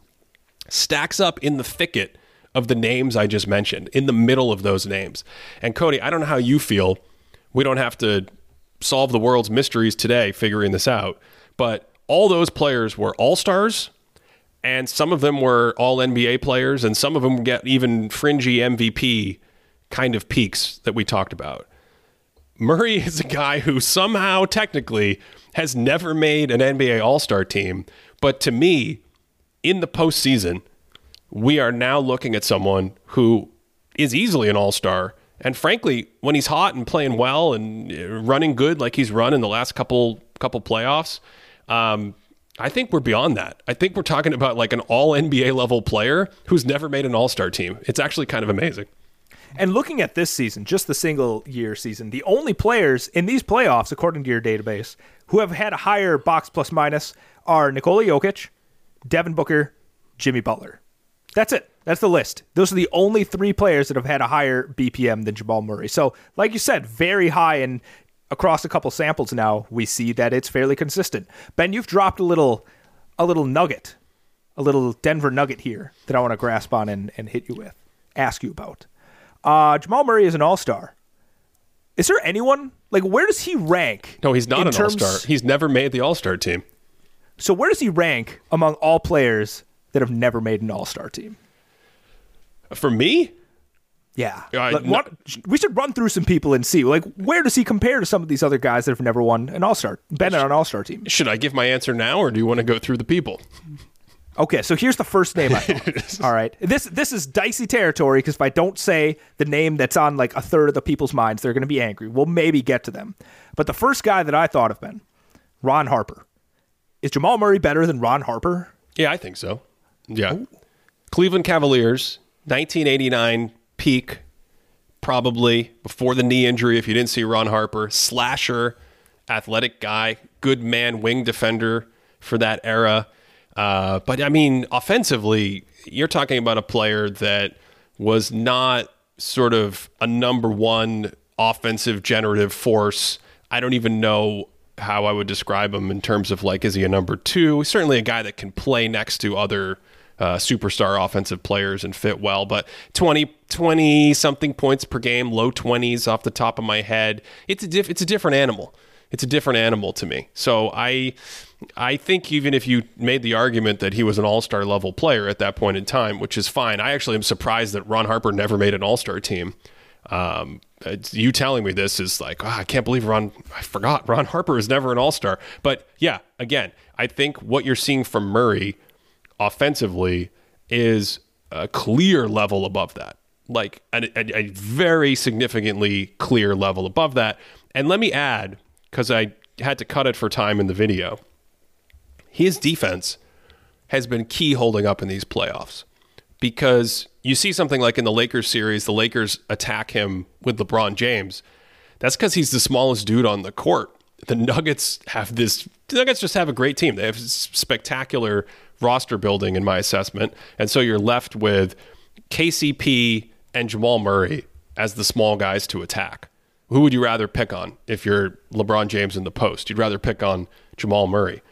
stacks up in the thicket of the names I just mentioned, in the middle of those names. And Cody, I don't know how you feel. We don't have to solve the world's mysteries today figuring this out, but all those players were all stars, and some of them were all NBA players, and some of them get even fringy MVP kind of peaks that we talked about. Murray is a guy who somehow technically has never made an NBA All Star team, but to me, in the postseason, we are now looking at someone who is easily an all star. And frankly, when he's hot and playing well and uh, running good like he's run in the last couple couple playoffs, um, I think we're beyond that. I think we're talking about like an all NBA level player who's never made an all star team. It's actually kind of amazing. And looking at this season, just the single year season, the only players in these playoffs, according to your database, who have had a higher box plus minus are Nikola Jokic, Devin Booker, Jimmy Butler. That's it. That's the list. Those are the only three players that have had a higher BPM than Jamal Murray. So, like you said, very high and across a couple samples now, we see that it's fairly consistent. Ben, you've dropped a little a little nugget, a little Denver nugget here that I want to grasp on and, and hit you with, ask you about. Uh, Jamal Murray is an all star. Is there anyone like where does he rank? No, he's not an all star. He's never made the all star team. So where does he rank among all players that have never made an all star team? For me, Yeah, I- Like, no- what- we should run through some people and see like where does he compare to some of these other guys that have never won an all star, been on an all star team. should I give my answer now or do you want to go through the people? Okay, so here's the first name I thought. All right, this this is dicey territory because if I don't say the name that's on like a third of the people's minds, they're going to be angry. We'll maybe get to them, but the first guy that I thought of been Ron Harper. Is Jamal Murray better than Ron Harper? Yeah, I think so. Yeah. Cleveland Cavaliers, 1989 peak, probably before the knee injury. If you didn't see Ron Harper, slasher, athletic guy, good man, wing defender for that era. Uh, but I mean, offensively, you're talking about a player that was not sort of a number one offensive generative force. I don't even know how I would describe him in terms of like, is he a number two? Certainly a guy that can play next to other uh, superstar offensive players and fit well. But 20, 20 something points per game, low 20s off the top of my head. It's a, diff- it's a different animal. It's a different animal to me. So I, I think even if you made the argument that he was an all star level player at that point in time, which is fine, I actually am surprised that Ron Harper never made an all star team. Um, you telling me this is like, oh, I can't believe Ron, I forgot Ron Harper is never an all star. But yeah, again, I think what you're seeing from Murray offensively is a clear level above that, like a, a, a very significantly clear level above that. And let me add, because I had to cut it for time in the video, his defense has been key holding up in these playoffs because you see something like in the Lakers series, the Lakers attack him with LeBron James. That's because he's the smallest dude on the court. The Nuggets have this. The Nuggets just have a great team. They have spectacular roster building, in my assessment, and so you're left with KCP and Jamal Murray as the small guys to attack. Who would you rather pick on if you're LeBron James in the post? You'd rather pick on Jamal Murray.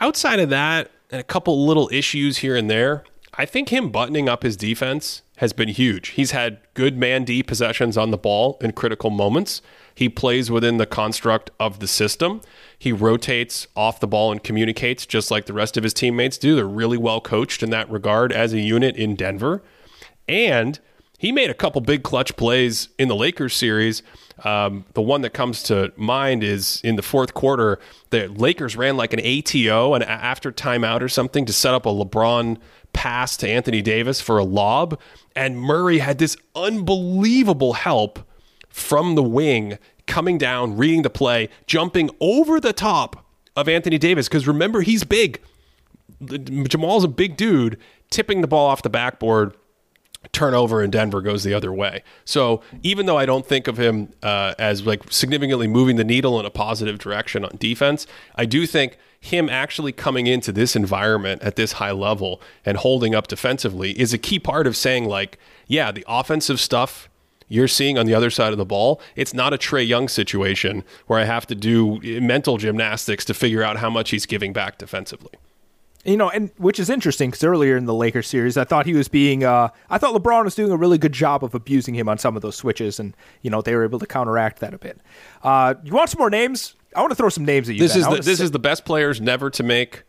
Outside of that, and a couple little issues here and there, I think him buttoning up his defense has been huge. He's had good man D possessions on the ball in critical moments. He plays within the construct of the system. He rotates off the ball and communicates just like the rest of his teammates do. They're really well coached in that regard as a unit in Denver. And he made a couple big clutch plays in the Lakers series. Um, the one that comes to mind is in the fourth quarter, the Lakers ran like an ATO and after timeout or something to set up a LeBron pass to Anthony Davis for a lob. And Murray had this unbelievable help from the wing coming down, reading the play, jumping over the top of Anthony Davis. Because remember, he's big. Jamal's a big dude, tipping the ball off the backboard turnover in Denver goes the other way. So even though I don't think of him uh, as like significantly moving the needle in a positive direction on defense, I do think him actually coming into this environment at this high level and holding up defensively is a key part of saying like, yeah, the offensive stuff you're seeing on the other side of the ball, it's not a Trae Young situation where I have to do mental gymnastics to figure out how much he's giving back defensively. You know, and which is interesting because earlier in the Lakers series, I thought he was being, uh, I thought LeBron was doing a really good job of abusing him on some of those switches, and you know they were able to counteract that a bit. Uh, you want some more names? I want to throw some names at you. This ben. is the, this say- is the best players never to make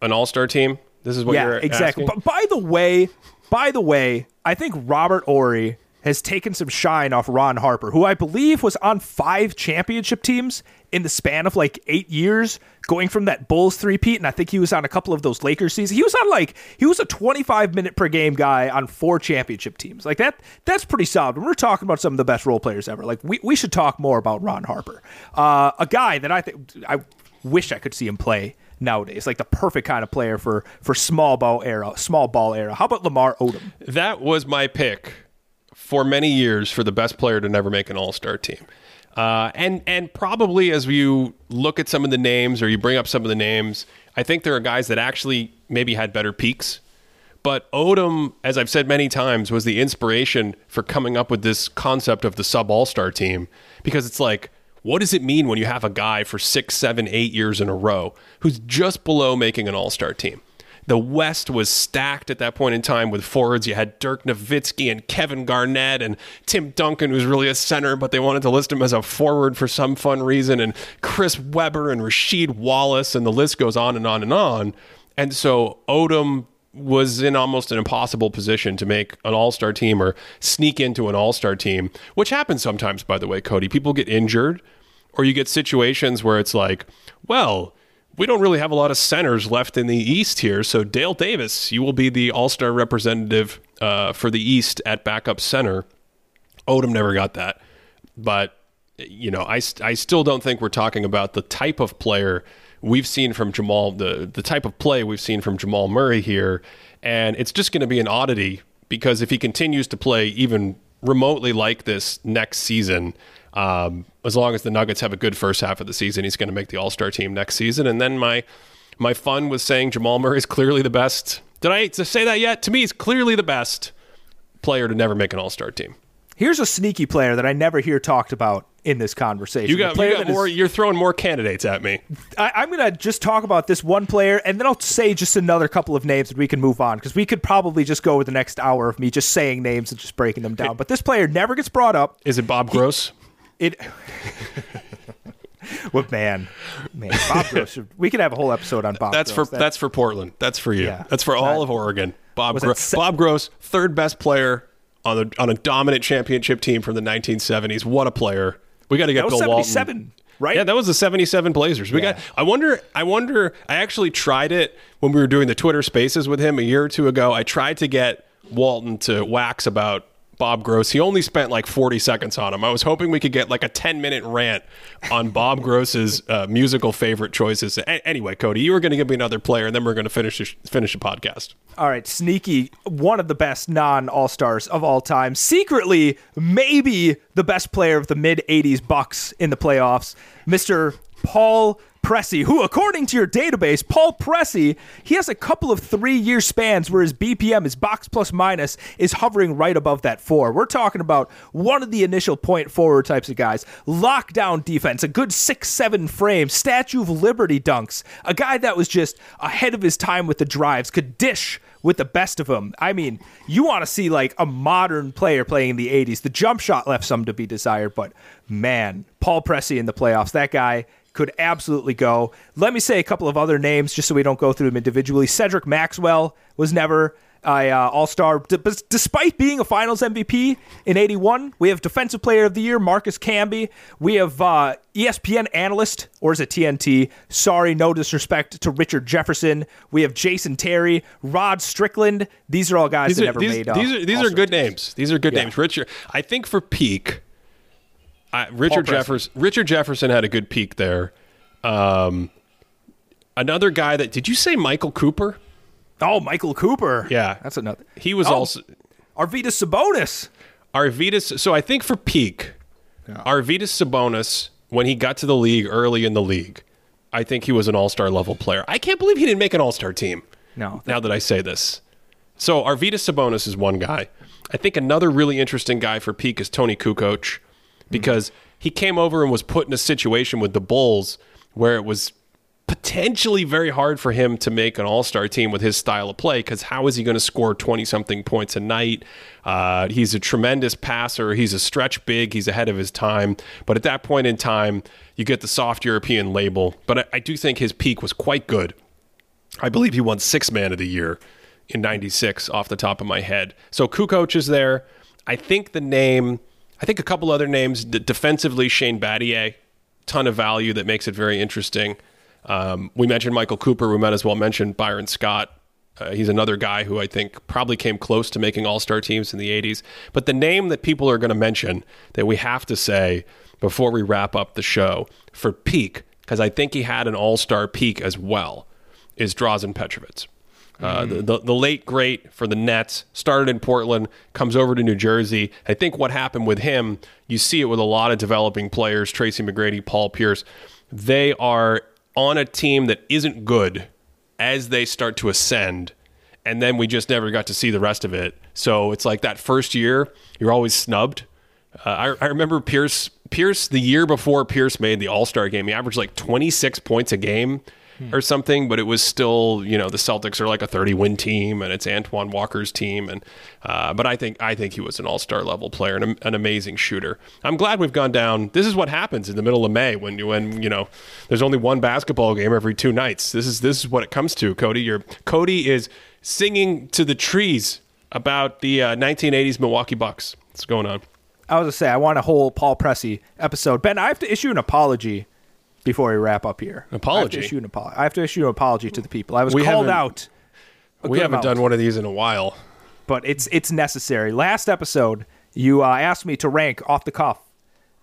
an All Star team. This is what yeah, you're exactly. Asking? But by the way, by the way, I think Robert Horry has taken some shine off Ron Harper, who I believe was on five championship teams in the span of like eight years, going from that Bulls three-peat, and I think he was on a couple of those Lakers seasons. He was on like he was a 25 minute per game guy on four championship teams. Like that, that's pretty solid. When we're talking about some of the best role players ever, like we, we should talk more about Ron Harper, uh, a guy that I think I wish I could see him play nowadays. Like the perfect kind of player for for small ball era, small ball era. How about Lamar Odom? That was my pick for many years for the best player to never make an All Star team. Uh, and and probably as you look at some of the names or you bring up some of the names, I think there are guys that actually maybe had better peaks. But Odom, as I've said many times, was the inspiration for coming up with this concept of the sub All Star team because it's like, what does it mean when you have a guy for six, seven, eight years in a row who's just below making an All Star team? The West was stacked at that point in time with forwards. You had Dirk Nowitzki and Kevin Garnett and Tim Duncan, who's really a center, but they wanted to list him as a forward for some fun reason, and Chris Webber and Rasheed Wallace, and the list goes on and on and on. And so Odom was in almost an impossible position to make an all star team or sneak into an all star team, which happens sometimes, by the way, Cody. People get injured, or you get situations where it's like, well, we don't really have a lot of centers left in the East here. So, Dale Davis, you will be the All Star representative uh, for the East at backup center. Odom never got that. But, you know, I, I still don't think we're talking about the type of player we've seen from Jamal, the, the type of play we've seen from Jamal Murray here. And it's just going to be an oddity because if he continues to play even remotely like this next season, um, as long as the Nuggets have a good first half of the season, he's going to make the All Star team next season. And then my my fun was saying Jamal Murray is clearly the best. Did I say that yet? To me, he's clearly the best player to never make an All Star team. Here's a sneaky player that I never hear talked about in this conversation. You got, you got that is- more. You're throwing more candidates at me. I, I'm going to just talk about this one player, and then I'll say just another couple of names, and we can move on because we could probably just go over the next hour of me just saying names and just breaking them down. But this player never gets brought up. Is it Bob Gross? It. Well, man, man, Bob Gross. We could have a whole episode on Bob. That's Gross. for That- that's for Portland. That's for you. Yeah. That's for all of Oregon. Bob Gross. se- Bob Gross, third best player on the on a dominant championship team from the 1970s. What a player! We got to get that was Bill Walton. seventy-seven, right? Yeah, that was the 77 Blazers. We Yeah. got I wonder I wonder I actually tried it when we were doing the Twitter Spaces with him a year or two ago. I tried to get Walton to wax about Bob Gross. He only spent like 40 seconds on him. I was hoping we could get like a 10 minute rant on Bob Gross's uh, musical favorite choices. A- anyway, Cody, you were going to give me another player, and then we're going to finish the, finish the podcast. All right, sneaky, one of the best non All Stars of all time. Secretly, maybe the best player of the mid 80s Bucks in the playoffs, Mr. Paul Pressey, who, according to your database, Paul Pressey, he has a couple of three year spans where his BPM, his box plus minus, is hovering right above that four. We're talking about one of the initial point forward types of guys. Lockdown defense, a good six seven frame, Statue of Liberty dunks, a guy that was just ahead of his time with the drives, could dish with the best of them. I mean, you want to see like a modern player playing in the 80s. The jump shot left some to be desired, but man, Paul Pressey in the playoffs, that guy could absolutely go. Let me say a couple of other names just so we don't go through them individually. Cedric Maxwell was never a uh, all-star D- but despite being a finals mvp in 81 we have defensive player of the year marcus camby we have uh, espn analyst or is it tnt sorry no disrespect to richard jefferson we have jason terry rod strickland these are all guys These that are, never these, made uh, these are, these are good teams. names. These are good Yeah. names. Richard, I think for peak, I, Richard. Jefferson. Richard Jefferson had a good peak there. Um, another guy that did you say Michael Cooper? oh michael cooper Yeah. that's another He was Oh, also arvydas sabonis Arvydas. So I think for peak, Arvydas Sabonis when he got to the league early in the league, I think he was an All Star level player. I can't believe he didn't make an All Star team. No. Now that I say this, so Arvydas Sabonis is one guy. I think another really interesting guy for peak is Toni Kukoc because he came over and was put in a situation with the Bulls where it was potentially very hard for him to make an all-star team with his style of play because how is he going to score 20 something points a night? Uh, he's a tremendous passer. He's a stretch big. He's ahead of his time. But at that point in time you get the soft european label. But I, I do think his peak was quite good. I believe he won six man of the year in 96 off the top of my head. So Kukoc is there. I think the name, I think a couple other names D- defensively, Shane Battier, ton of value that makes it very interesting. Um, we mentioned Michael Cooper. We might as well mention Byron Scott. Uh, he's another guy who I think probably came close to making all star teams in the 80s. But the name that people are going to mention that we have to say before we wrap up the show for peak, because I think he had an all star peak as well, is Drazen Petrovic. Uh, the, the, the late great for the Nets started in Portland, comes over to New Jersey. I think what happened with him, you see it with a lot of developing players, Tracy McGrady, Paul Pierce. They are on a team that isn't good as they start to ascend, and then we just never got to see the rest of it. So it's like that first year, you're always snubbed. Uh, I, I remember Pierce. Pierce the year before Pierce made the All Star game, he averaged like 26 points a game or something. But it was still, you know, the Celtics are like a 30 win team, and it's Antoine Walker's team. And uh, but I think I think he was an All Star level player and an amazing shooter. I'm glad we've gone down. This is what happens in the middle of May when you when you know there's only one basketball game every two nights. This is this is what it comes to. Cody, your Cody is singing to the trees about the uh, 1980s Milwaukee Bucks. What's going on? I was gonna say I want a whole Paul Pressey episode. Ben, I have to issue an apology before we wrap up here. Apology? I have to issue an, apo- I have to issue an apology to the people. I was We called out. a We haven't amount, done one of these in a while. but it's it's necessary. Last episode, you uh, asked me to rank off the cuff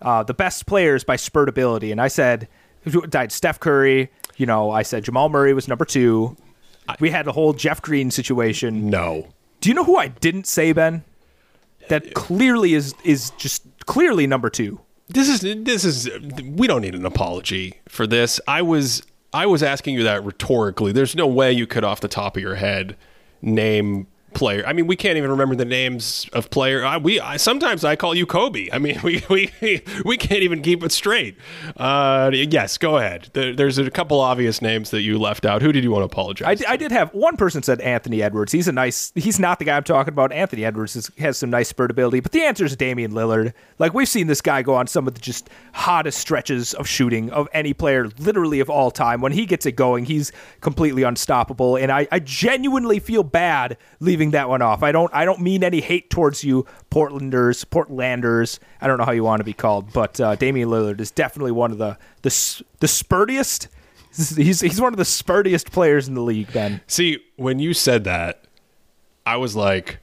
uh, the best players by spurt ability, and I said died Steph Curry. You know, I said Jamal Murray was number two. We had the whole Jeff Green situation. No. Do you know who I didn't say, Ben? That clearly is is just clearly number two. This is this is we don't need an apology for this. I was I was asking you that rhetorically. There's no way you could off the top of your head name player. I mean, we can't even remember the names of player. I, we I, sometimes I call you Kobe. I mean, we we we can't even keep it straight. Uh, yes, go ahead. There, there's a couple obvious names that you left out. Who did you want to apologize? I did have one person said Anthony Edwards. He's a nice. He's not the guy I'm talking about. Anthony Edwards is, has some nice spurt ability, but the answer is Damian Lillard. Like we've seen this guy go on some of the just hottest stretches of shooting of any player, literally of all time. When he gets it going, he's completely unstoppable, and I, I genuinely feel bad leaving that one off. I don't I don't mean any hate towards you, Portlanders, Portlanders. I don't know how you want to be called, but uh, Damian Lillard is definitely one of the the the spurtiest. He's he's one of the spurtiest players in the league. Ben, see when you said that, I was like,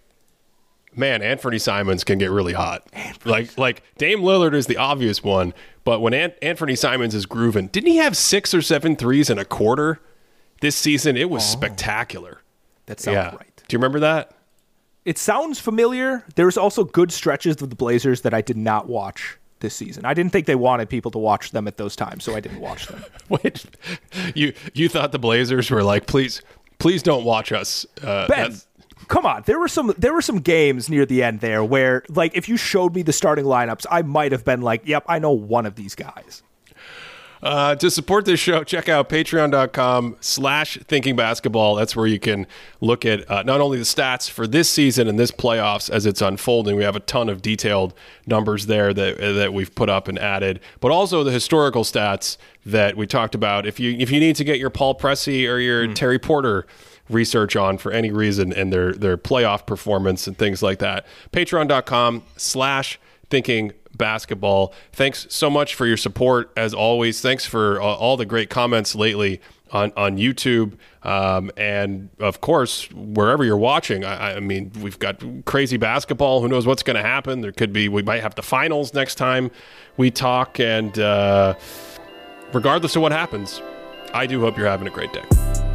man, Anthony Simons can get really hot. Anthony. Like like Dame Lillard is the obvious one, but when An- Anthony Simons is grooving, didn't he have six or seven threes in a quarter this season? It was oh, spectacular. That sounds yeah. right. Do you remember that? It sounds familiar. There's also good stretches of the Blazers that I did not watch this season. I didn't think they wanted people to watch them at those times, so I didn't watch them. Wait, you you thought the Blazers were like, please, please don't watch us. Uh, ben, come on. There were some there were some games near the end there where, like, if you showed me the starting lineups, I might have been like, yep, I know one of these guys. Uh, to support this show, check out patreon.com slash thinking basketball. That's where you can look at uh, not only the stats for this season and this playoffs as it's unfolding. We have a ton of detailed numbers there that, that we've put up and added, but also the historical stats that we talked about. If you, if you need to get your Paul Pressey or your mm. Terry Porter research on for any reason and their, their playoff performance and things like that, patreon.com slash thinking basketball. Thanks so much for your support as always. Thanks for uh, all the great comments lately on on YouTube, um, and of course wherever you're watching. I, I, mean, we've got crazy basketball. Who knows what's going to happen? There could be. We might have the finals next time we talk, and uh, regardless of what happens, I do hope you're having a great day.